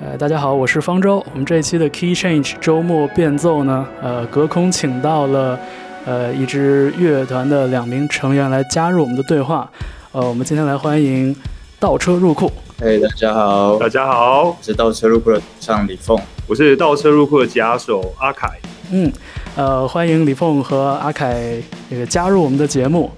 呃，大家好，我是方舟。我们这一期的 Key Change 周末变奏呢，呃，隔空请到了呃一支乐团的两名成员来加入我们的对话。呃，我们今天来欢迎倒车入库。嘿，大家好，大家好，我是倒车入库的主唱李凤，我是倒车入库的吉他手阿凯。嗯，呃，欢迎李凤和阿凯这个加入我们的节目。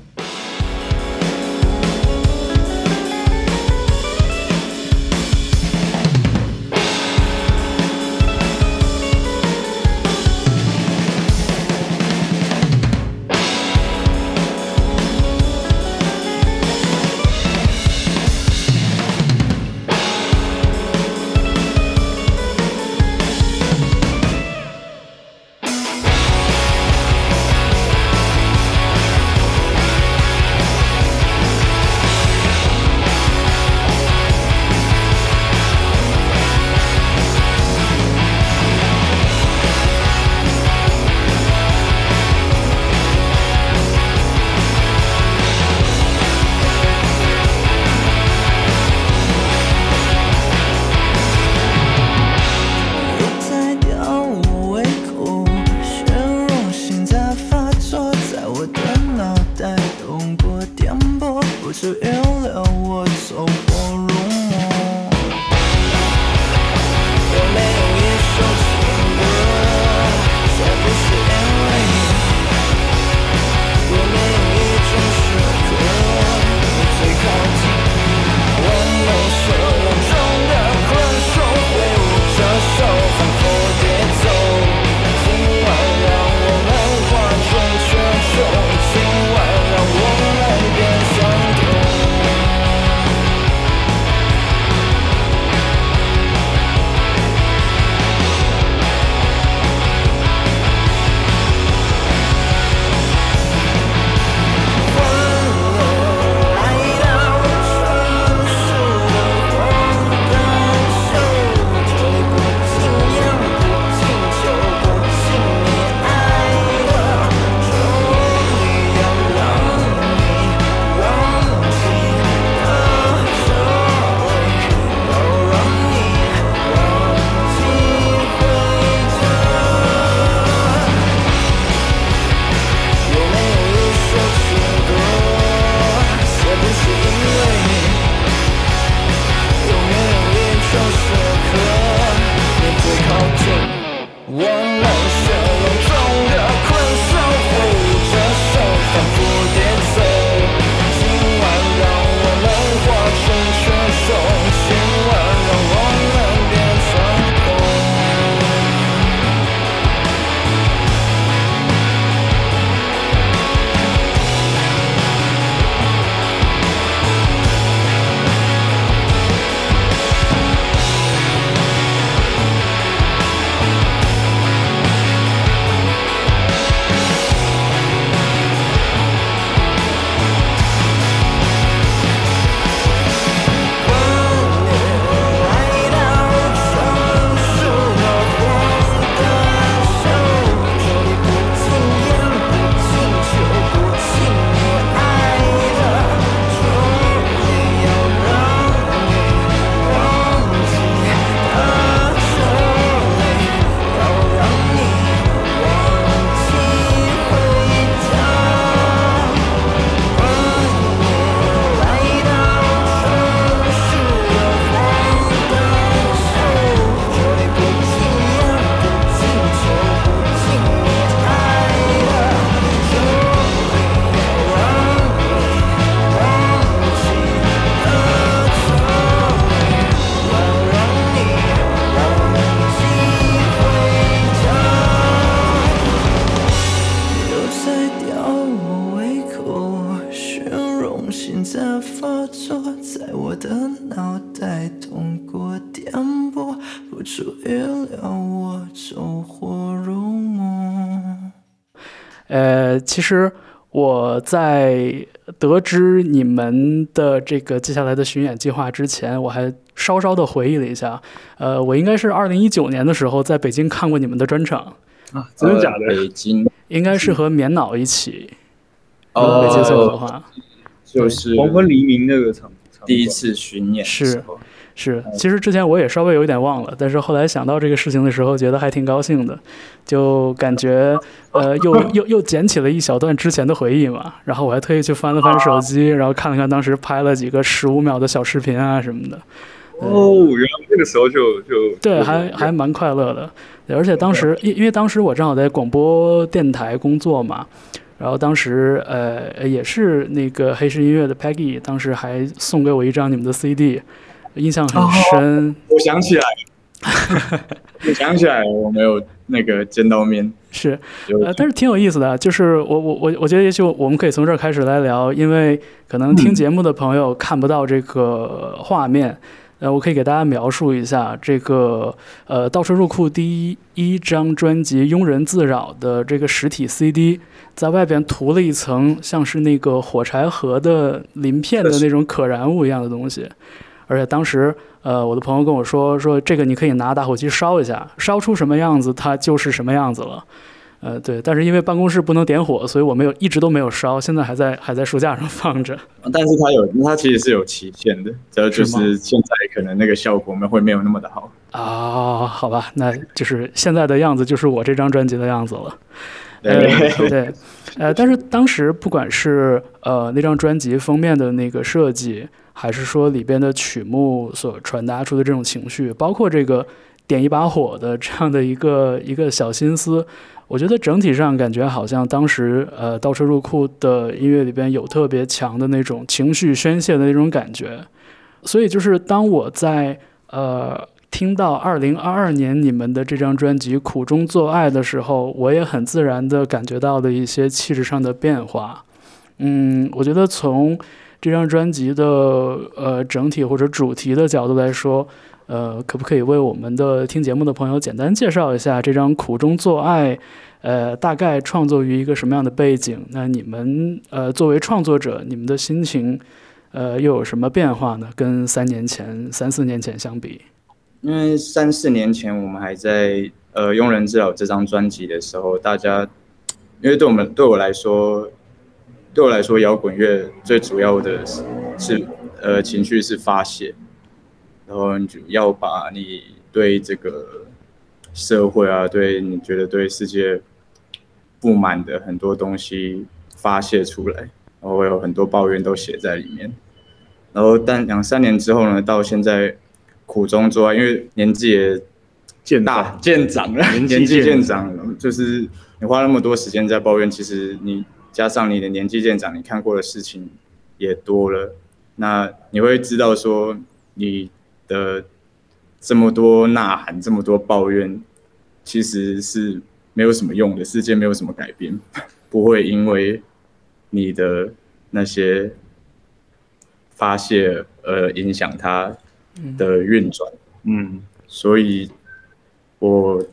其实我在得知你们的这个接下来的巡演计划之前，我还稍稍的回忆了一下。呃，我应该是二零一九年的时候在北京看过你们的专场。啊，真的假的？北京。应该是和棉脑一起，哦，没记错的话，就是黄昏黎明那个场第一次巡演是时候，是，其实之前我也稍微有一点忘了，但是后来想到这个事情的时候，觉得还挺高兴的，就感觉呃又又又捡起了一小段之前的回忆嘛。然后我还特意去翻了翻手机，然后看了看当时拍了几个十五秒的小视频啊什么的。哦，原来那个时候就就对，还还蛮快乐的。而且当时因因为当时我正好在广播电台工作嘛。然后当时，呃，也是那个黑石音乐的 Peggy，当时还送给我一张你们的 CD，印象很深。我想起来，我想起来，我没有那个见到面。是，呃，但是挺有意思的，就是我我我我觉得也许我们可以从这儿开始来聊，因为可能听节目的朋友看不到这个画面。呃，我可以给大家描述一下这个呃倒车入库第一一张专辑《庸人自扰》的这个实体 CD，在外边涂了一层像是那个火柴盒的鳞片的那种可燃物一样的东西，而且当时呃我的朋友跟我说说这个你可以拿打火机烧一下，烧出什么样子它就是什么样子了。呃，对，但是因为办公室不能点火，所以我没有一直都没有烧，现在还在还在书架上放着。但是它有，它其实是有期限的，这就是现在可能那个效果会没有那么的好啊。好吧，那就是现在的样子，就是我这张专辑的样子了。对对，呃，但是当时不管是呃那张专辑封面的那个设计，还是说里边的曲目所传达出的这种情绪，包括这个点一把火的这样的一个一个小心思。我觉得整体上感觉好像当时呃倒车入库的音乐里边有特别强的那种情绪宣泄的那种感觉，所以就是当我在呃听到二零二二年你们的这张专辑《苦中作爱》的时候，我也很自然的感觉到了一些气质上的变化。嗯，我觉得从这张专辑的呃整体或者主题的角度来说。呃，可不可以为我们的听节目的朋友简单介绍一下这张《苦中作爱》？呃，大概创作于一个什么样的背景？那你们呃作为创作者，你们的心情呃又有什么变化呢？跟三年前、三四年前相比？因为三四年前我们还在呃《庸人自扰》这张专辑的时候，大家因为对我们对我来说，对我来说摇滚乐最主要的是是呃情绪是发泄。然后你就要把你对这个社会啊，对你觉得对世界不满的很多东西发泄出来，然后我有很多抱怨都写在里面。然后但两三年之后呢，到现在苦中作乐，因为年纪也渐大渐长了，年纪渐长了，就是你花那么多时间在抱怨，其实你加上你的年纪渐长，你看过的事情也多了，那你会知道说你。的这么多呐喊，这么多抱怨，其实是没有什么用的。世界没有什么改变，不会因为你的那些发泄而影响它的运转。嗯，所以我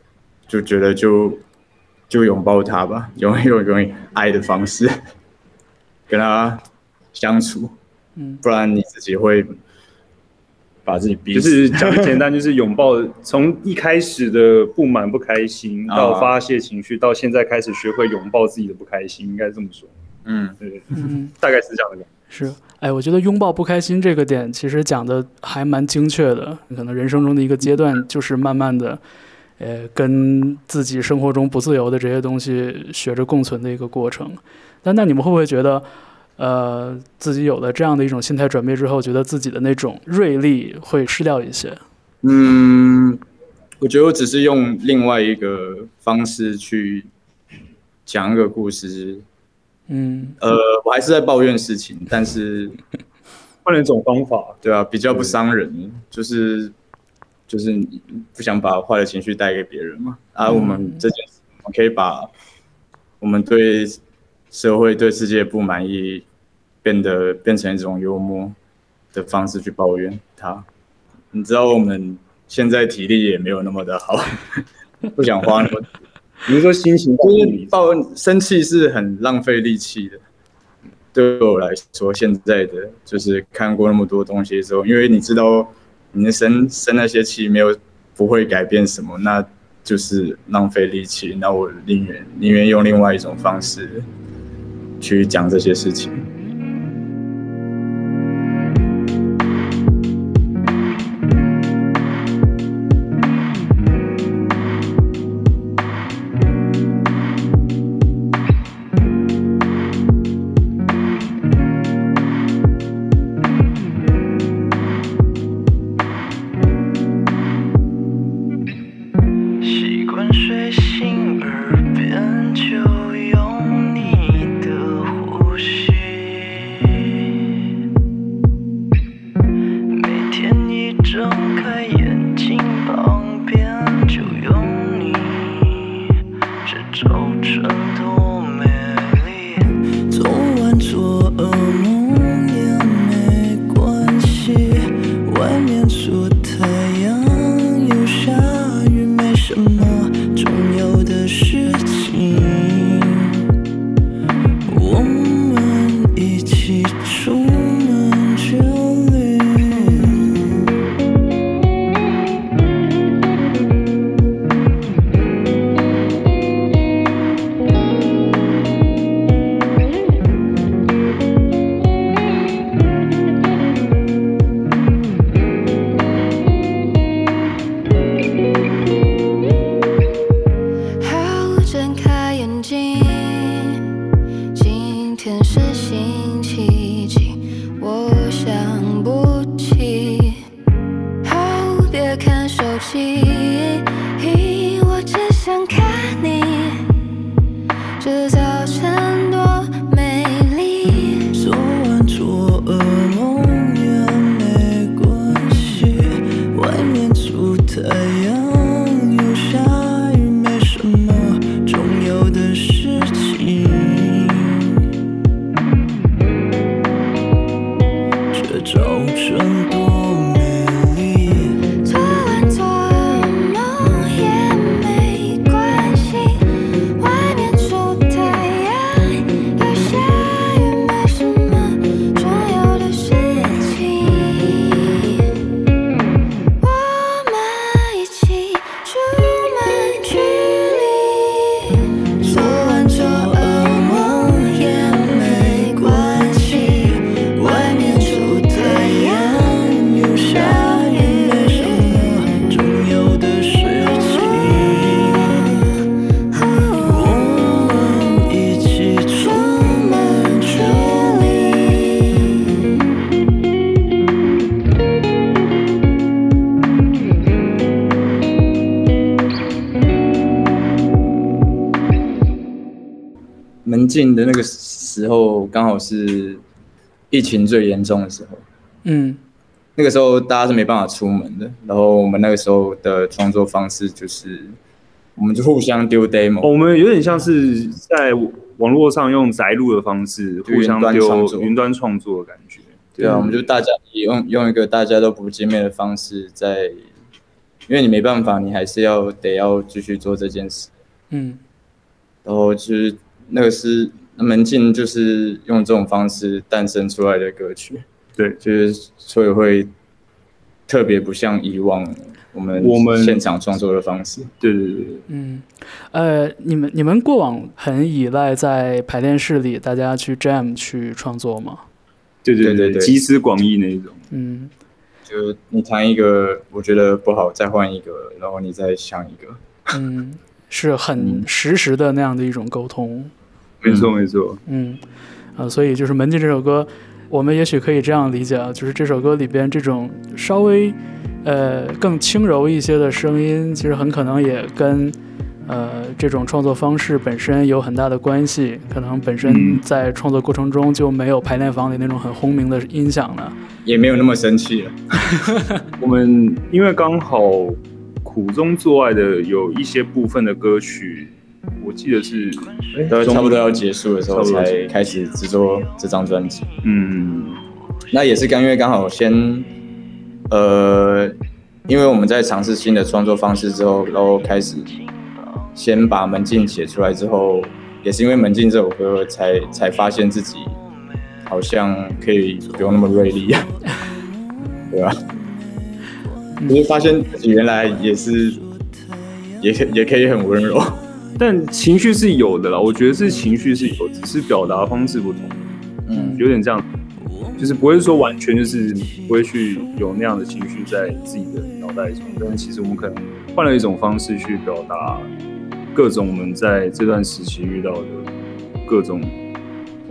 就觉得就就拥抱他吧，用用用爱的方式 跟他相处。嗯，不然你自己会。把自己逼就是讲简单，就是拥抱。从一开始的不满、不开心，到发泄情绪，到现在开始学会拥抱自己的不开心，应该这么说。嗯，对，嗯，大概是这样的。是，哎，我觉得拥抱不开心这个点，其实讲的还蛮精确的。可能人生中的一个阶段，就是慢慢的，呃，跟自己生活中不自由的这些东西学着共存的一个过程。那那你们会不会觉得？呃，自己有了这样的一种心态转变之后，觉得自己的那种锐利会失掉一些。嗯，我觉得我只是用另外一个方式去讲一个故事。嗯，呃，我还是在抱怨事情，但是 换了一种方法，对啊，比较不伤人，就是就是不想把坏的情绪带给别人嘛。啊，我们这件事，我们可以把我们对。社会对世界不满意，变得变成一种幽默的方式去抱怨他。你知道我们现在体力也没有那么的好，不想花那么。比如说心情就是抱怨、生气是很浪费力气的。对我来说，现在的就是看过那么多东西之后，因为你知道，你生生那些气没有不会改变什么，那就是浪费力气。那我宁愿宁愿用另外一种方式。去讲这些事情。进的那个时候刚好是疫情最严重的时候，嗯，那个时候大家是没办法出门的，然后我们那个时候的创作方式就是，我们就互相丢 demo，我们有点像是在网络上用宅录的方式互相丢云端创作的感觉，对啊，我们就大家用用一个大家都不见面的方式在，因为你没办法，你还是要得要继续做这件事，嗯，然后就是。那个是门禁，就是用这种方式诞生出来的歌曲，对，就是所以会特别不像以往我们我们现场创作的方式。对对对，嗯，呃，你们你们过往很依赖在排练室里大家去 jam 去创作吗？对对对对，集思广益那一种。嗯，就你弹一个，我觉得不好，再换一个，然后你再想一个。嗯，是很实时的那样的一种沟通。没错，没错。嗯，啊，所以就是《门禁》这首歌，我们也许可以这样理解啊，就是这首歌里边这种稍微呃更轻柔一些的声音，其实很可能也跟呃这种创作方式本身有很大的关系。可能本身在创作过程中就没有排练房里那种很轰鸣的音响了，也没有那么生气了。我们因为刚好苦中作爱的有一些部分的歌曲。我记得是，都差不多要结束的时候才开始制作这张专辑。嗯，那也是刚因为刚好先，呃，因为我们在尝试新的创作方式之后，然后开始先把门禁写出来之后，也是因为门禁这首歌才才发现自己好像可以不用那么锐利，对吧？就是发现自己原来也是，也也可以很温柔。但情绪是有的啦，我觉得是情绪是有，只是表达方式不同。嗯，有点这样，就是不会说完全就是不会去有那样的情绪在自己的脑袋中，但是其实我们可能换了一种方式去表达各种我们在这段时期遇到的各种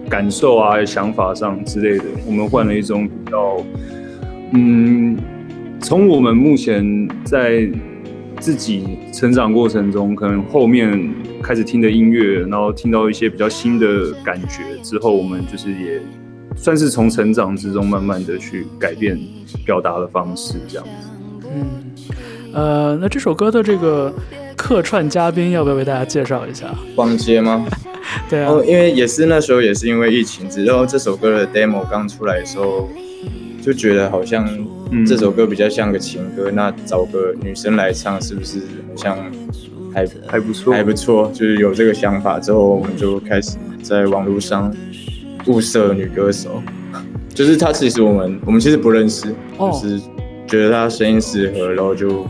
感受啊、想法上之类的。我们换了一种比较，嗯，从我们目前在。自己成长过程中，可能后面开始听的音乐，然后听到一些比较新的感觉之后，我们就是也算是从成长之中慢慢的去改变表达的方式，这样子。嗯，呃，那这首歌的这个客串嘉宾要不要为大家介绍一下？逛街吗？对啊，因为也是那时候也是因为疫情，之后这首歌的 demo 刚出来的时候。就觉得好像这首歌比较像个情歌，那找个女生来唱是不是好像还还不错？还不错，就是有这个想法之后，我们就开始在网络上物色女歌手。就是她其实我们我们其实不认识，就是觉得她声音适合，然后就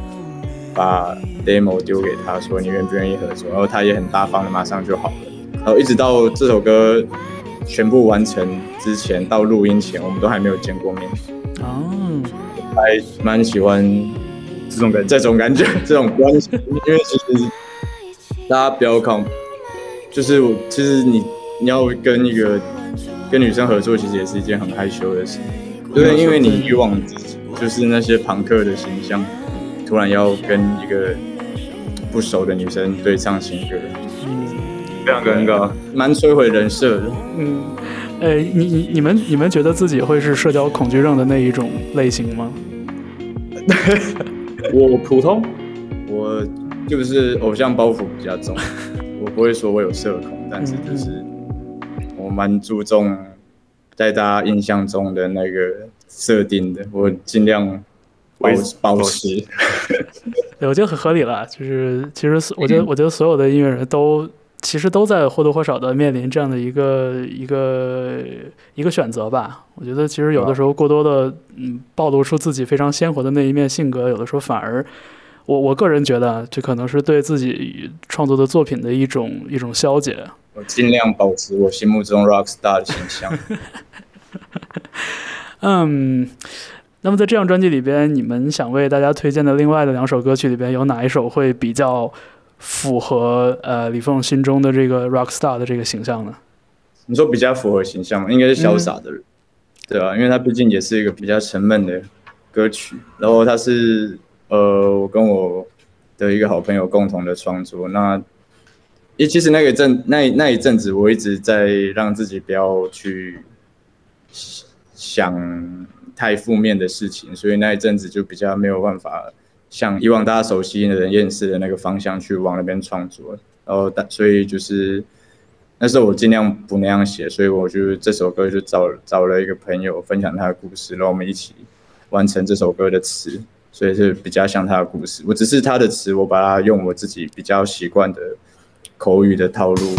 把 demo 丢给她说你愿不愿意合作，然后她也很大方的马上就好了。然后一直到这首歌全部完成之前，到录音前，我们都还没有见过面。哦，还蛮喜欢这种感这种感觉 这种关系，因为其实大家不要看，就是我其实你你要跟一个。跟女生合作其实也是一件很害羞的事，对，因为你以往就是那些朋克的形象，突然要跟一个不熟的女生对唱情歌，嗯，非常尴尬，蛮摧毁人设的。嗯，呃，你你你们你们觉得自己会是社交恐惧症的那一种类型吗？我普通，我就是偶像包袱比较重，我不会说我有社恐，但是就是。我蛮注重在大家印象中的那个设定的，我尽量保保持。对，我觉得很合理了。就是其实，我觉得，我觉得所有的音乐人都其实都在或多或少的面临这样的一个一个一个选择吧。我觉得其实有的时候过多的嗯暴露出自己非常鲜活的那一面性格，有的时候反而我我个人觉得这可能是对自己创作的作品的一种一种消解。我尽量保持我心目中 rock star 的形象。嗯，那么在这张专辑里边，你们想为大家推荐的另外的两首歌曲里边，有哪一首会比较符合呃李凤心中的这个 rock star 的这个形象呢？你说比较符合形象？应该是潇洒的人，对啊，因为他毕竟也是一个比较沉闷的歌曲，然后他是呃我跟我的一个好朋友共同的创作，那。也其实那个阵那那一阵子，我一直在让自己不要去想太负面的事情，所以那一阵子就比较没有办法像以往大家熟悉的人厌世的那个方向去往那边创作。然后，但所以就是那时候我尽量不那样写，所以我就这首歌就找找了一个朋友分享他的故事，然后我们一起完成这首歌的词，所以是比较像他的故事。我只是他的词，我把它用我自己比较习惯的。口语的套路，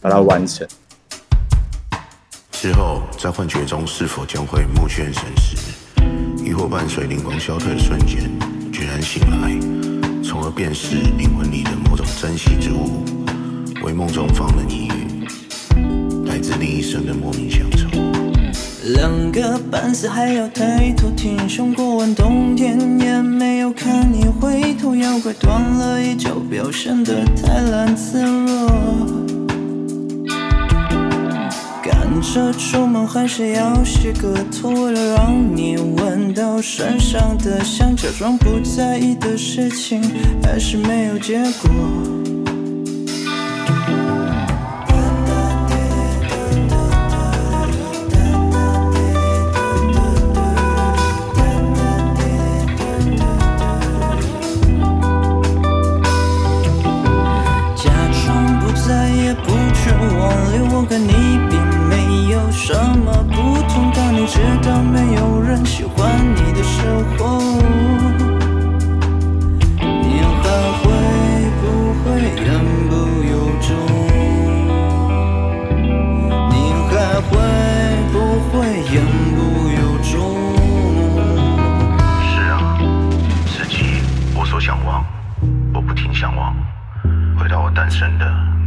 把它完成。之后，在幻觉中是否将会目眩神识，亦或伴随灵光消退的瞬间，醒来，从而辨识灵魂里的某种珍惜之物，为梦中放的你，来自另一生的莫名乡愁。两个半死还要抬头，挺胸过完冬天，也没有看你回头。妖怪断了一脚，表现得太懒自若。这出门还是要洗个头，为了让你闻到身上的香，假装不在意的事情，还是没有结果。言不由衷。是啊，此际我所向往，我不停向往，回到我单身的。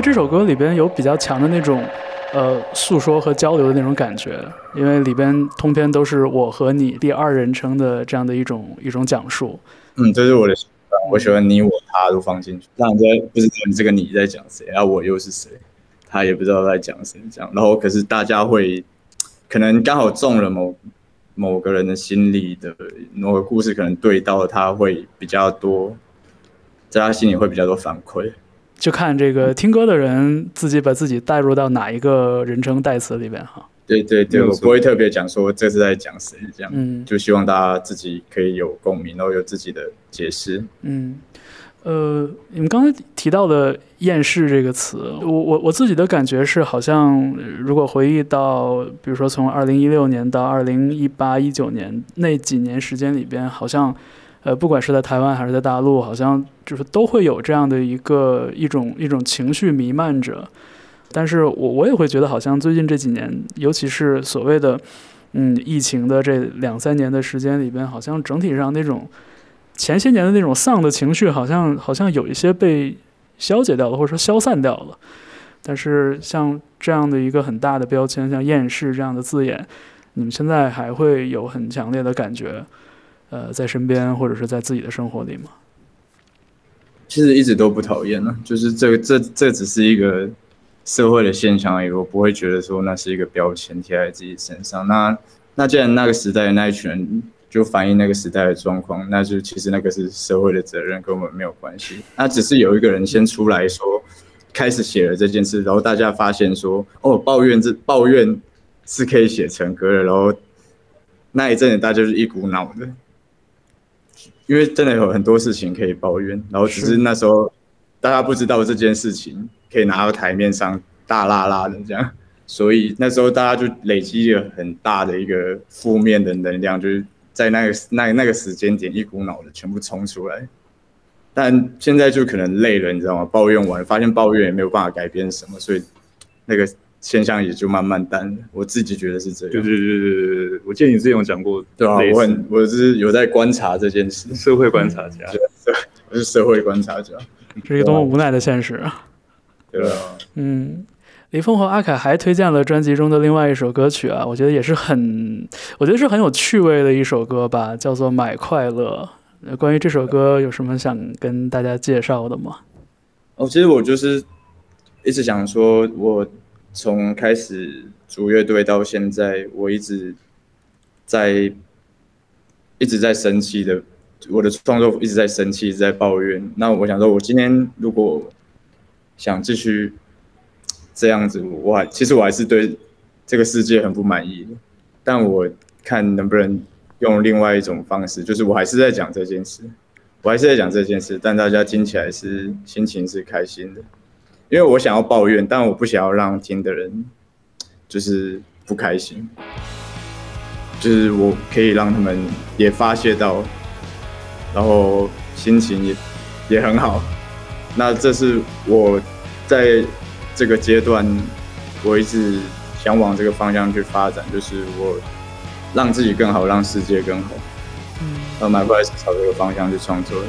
这首歌里边有比较强的那种，呃，诉说和交流的那种感觉，因为里边通篇都是我和你第二人称的这样的一种一种讲述。嗯，这是我的，我喜欢你我他都放进去，让人家不知道你这个你在讲谁，然后我又是谁，他也不知道在讲谁，这样，然后可是大家会可能刚好中了某某个人的心里的某个故事，可能对到他会比较多，在他心里会比较多反馈。就看这个听歌的人自己把自己带入到哪一个人称代词里边哈。对对对，我不会特别讲说这是在讲谁这样，嗯就希望大家自己可以有共鸣，然后有自己的解释。嗯，呃，你们刚才提到的“厌世”这个词，我我我自己的感觉是，好像呃如果回忆到，比如说从二零一六年到二零一八一九年那几年时间里边，好像。呃，不管是在台湾还是在大陆，好像就是都会有这样的一个一种一种情绪弥漫着。但是我我也会觉得，好像最近这几年，尤其是所谓的嗯疫情的这两三年的时间里边，好像整体上那种前些年的那种丧的情绪，好像好像有一些被消解掉了，或者说消散掉了。但是像这样的一个很大的标签，像厌世这样的字眼，你们现在还会有很强烈的感觉？呃，在身边或者是在自己的生活里吗？其实一直都不讨厌呢，就是这这这只是一个社会的现象而已，我不会觉得说那是一个标签贴在自己身上。那那既然那个时代的那一群人就反映那个时代的状况，那就其实那个是社会的责任，跟我们没有关系。那只是有一个人先出来说，开始写了这件事，然后大家发现说，哦，抱怨这抱怨是可以写成歌的，然后那一阵子大家就是一股脑的。因为真的有很多事情可以抱怨，然后只是那时候大家不知道这件事情可以拿到台面上大拉拉的这样，所以那时候大家就累积了很大的一个负面的能量，就是在那个那那个时间点一股脑的全部冲出来。但现在就可能累了，你知道吗？抱怨完发现抱怨也没有办法改变什么，所以那个现象也就慢慢淡了。我自己觉得是这样。对对对对对对，我记得你之前有讲过，对啊，我很我是有在观察这件事，社会观察家，对我是社会观察家。这是一个多么无奈的现实啊！对啊，嗯，李峰和阿凯还推荐了专辑中的另外一首歌曲啊，我觉得也是很，我觉得是很有趣味的一首歌吧，叫做《买快乐》。呃关于这首歌有什么想跟大家介绍的吗？哦，其实我就是一直想说，我从开始组乐队到现在，我一直在一直在生气的，我的创作一直在生气，一直在抱怨。那我想说，我今天如果想继续这样子，我还其实我还是对这个世界很不满意。的，但我看能不能用另外一种方式，就是我还是在讲这件事，我还是在讲这件事，但大家听起来是心情是开心的，因为我想要抱怨，但我不想要让听的人就是不开心，就是我可以让他们也发泄到，然后心情也也很好，那这是我在这个阶段我一直想往这个方向去发展，就是我。让自己更好，让世界更好。嗯，然后买过来是朝这个方向去创作的。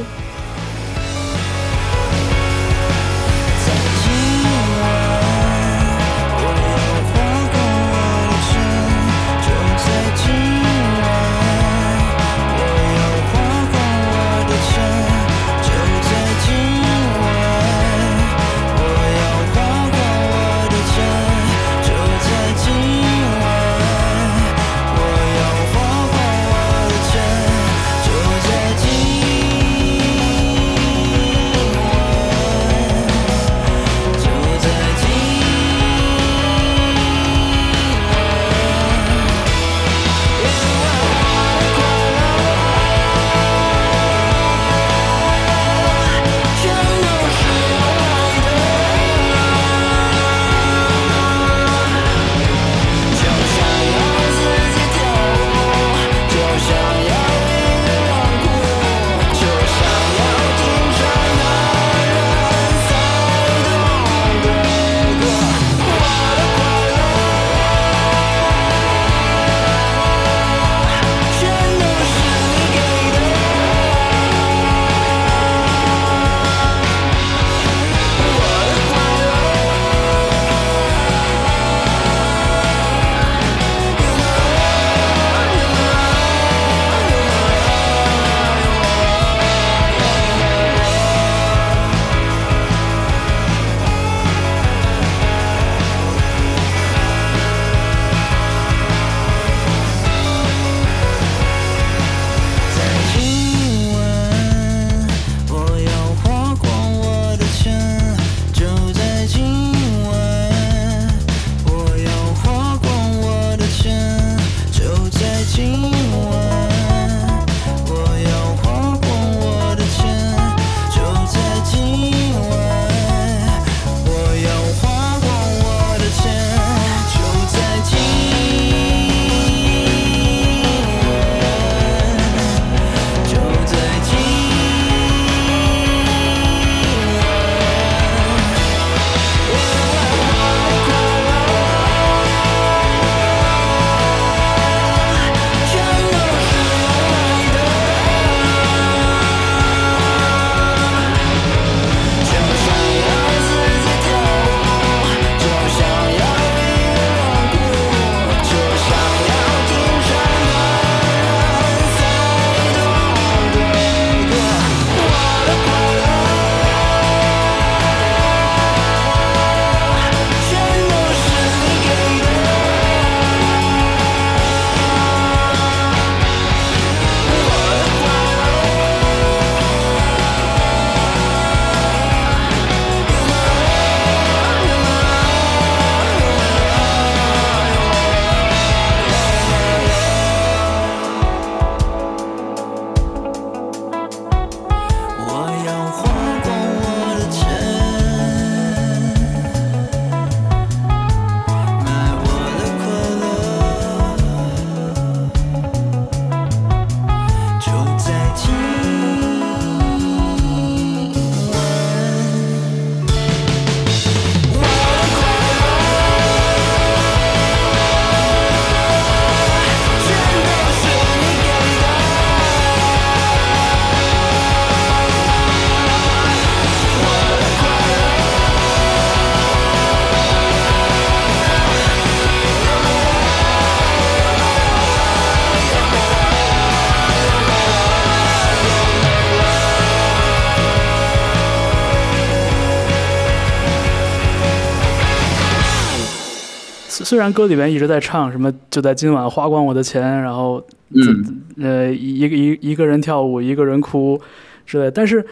然歌里面一直在唱什么就在今晚花光我的钱，然后嗯，呃一个一一个人跳舞一个人哭之类，但是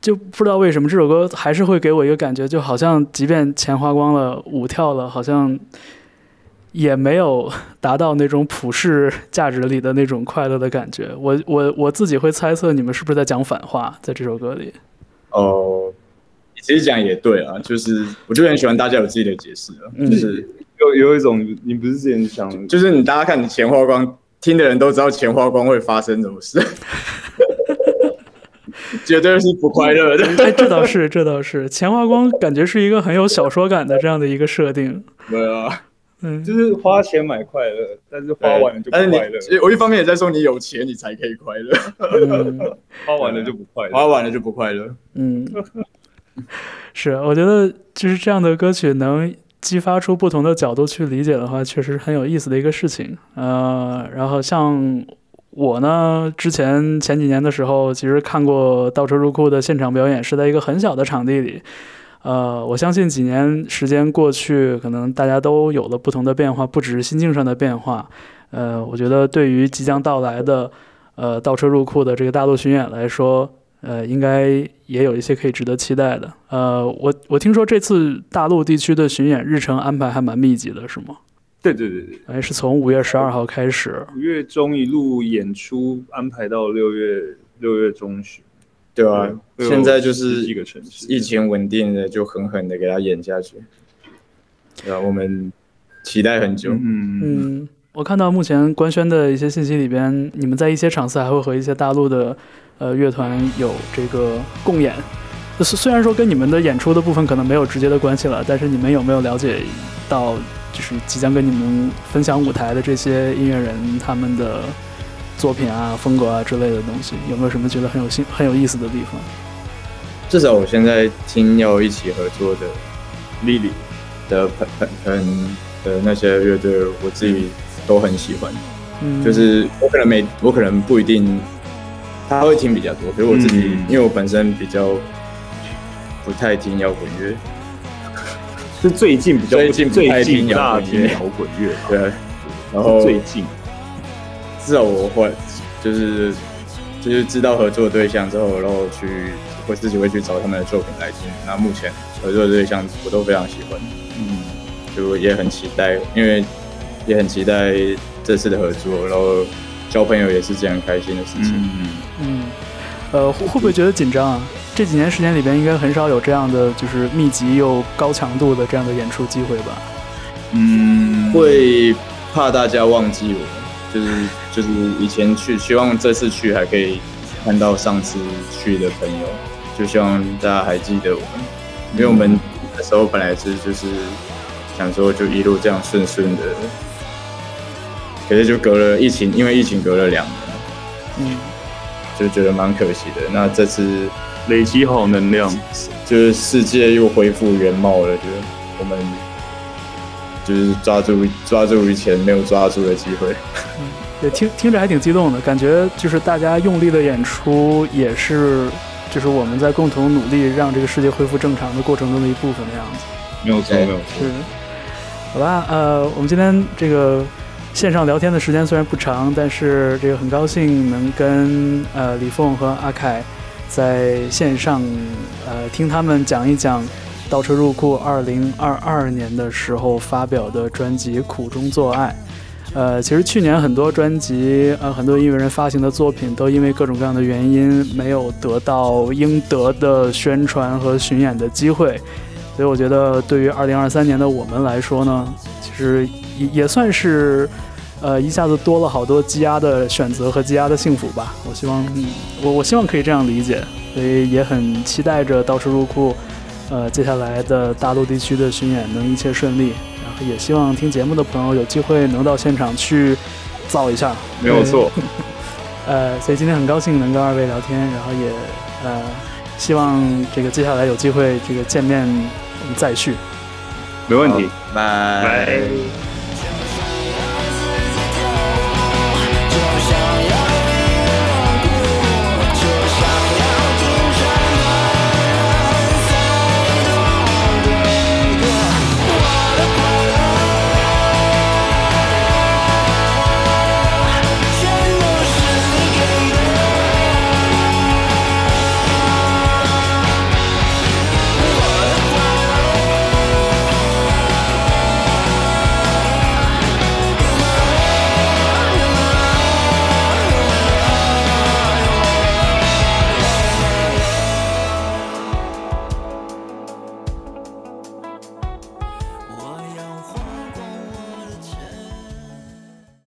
就不知道为什么这首歌还是会给我一个感觉，就好像即便钱花光了，舞跳了，好像也没有达到那种普世价值里的那种快乐的感觉。我我我自己会猜测你们是不是在讲反话，在这首歌里。哦，其实讲也对啊，就是我就很喜欢大家有自己的解释啊，嗯就是有有一种，你不是之前想，就是你大家看你钱花光，听的人都知道钱花光会发生什么事，绝对是不快乐的。哎，这倒是，这倒是，钱花光感觉是一个很有小说感的这样的一个设定。对啊，嗯，就是花钱买快乐，但是花完了就不快乐，我一方面也在说你有钱你才可以快乐，嗯 花完了就不快乐。花完了就不快乐。嗯，是，我觉得就是这样的歌曲能激发出不同的角度去理解的话，确实很有意思的一个事情。呃，然后像我呢，之前前几年的时候，其实看过倒车入库的现场表演，是在一个很小的场地里。呃，我相信几年时间过去，可能大家都有了不同的变化，不只是心境上的变化。呃，我觉得对于即将到来的呃倒车入库的这个大陆巡演来说，呃，应该也有一些可以值得期待的。呃，我我听说这次大陆地区的巡演日程安排还蛮密集的，是吗？对对对对，哎，是从五月十二号开始。五月中一路演出安排到六月六月中旬，对啊，现在就是一个城市，疫情稳定的，就狠狠的给他演下去。对啊，我们期待很久。嗯嗯，嗯，我看到目前官宣的一些信息里边，你们在一些场次还会和一些大陆的呃乐团有这个共演。虽虽然说跟你们的演出的部分可能没有直接的关系了，但是你们有没有了解到，就是即将跟你们分享舞台的这些音乐人他们的作品啊、风格啊之类的东西，有没有什么觉得很有兴、很有意思的地方？至少我现在听要一起合作的丽丽，的朋朋朋的那些乐队，我自己都很喜欢。嗯，就是我可能没，我可能不一定他会听比较多，可是我自己，嗯。因为我本身比较不太听摇滚乐，是最近比较最近不最太近不大听摇滚乐。对，然后最近至少我会就是就是知道合作对象之后，然后去我自己会去找他们的作品来听。那目前合作的对象我都非常喜欢，嗯，就也很期待，因为也很期待这次的合作，然后交朋友也是件很开心的事情。嗯，嗯，呃，会会不会觉得紧张啊？这几年时间里边，应该很少有这样的就是密集又高强度的这样的演出机会吧？嗯，会怕大家忘记我们，就是就是以前去，希望这次去还可以看到上次去的朋友，就希望大家还记得我们，因为我们那时候本来是就是想说就一路这样顺顺的，可是就隔了疫情，因为疫情隔了两年，嗯，就觉得蛮可惜的。那这次累积好能量，就是世界又恢复原貌了，就是我们就是抓住抓住以前没有抓住的机会。也，听听着还挺激动的，感觉就是大家用力的演出，也是就是我们在共同努力让这个世界恢复正常的过程中的一部分的样子。没有错，没有错是，，好吧，呃，我们今天这个线上聊天的时间虽然不长，但是这个很高兴能跟呃李凤和阿凯在线上呃听他们讲一讲倒车入库二零二二年的时候发表的专辑《苦中作爱》。呃，其实去年很多专辑，呃，很多音乐人发行的作品都因为各种各样的原因没有得到应得的宣传和巡演的机会，所以我觉得对于二零二三年的我们来说呢，其实也也算是，呃，一下子多了好多积压的选择和积压的幸福吧。我希望，嗯，我我希望可以这样理解，所以也很期待着倒车入库，呃，接下来的大陆地区的巡演能一切顺利。然后也希望听节目的朋友有机会能到现场去造一下，没有错，呃，所以今天很高兴能跟二位聊天，然后也呃，希望这个接下来有机会这个见面我们再续。没问题。拜拜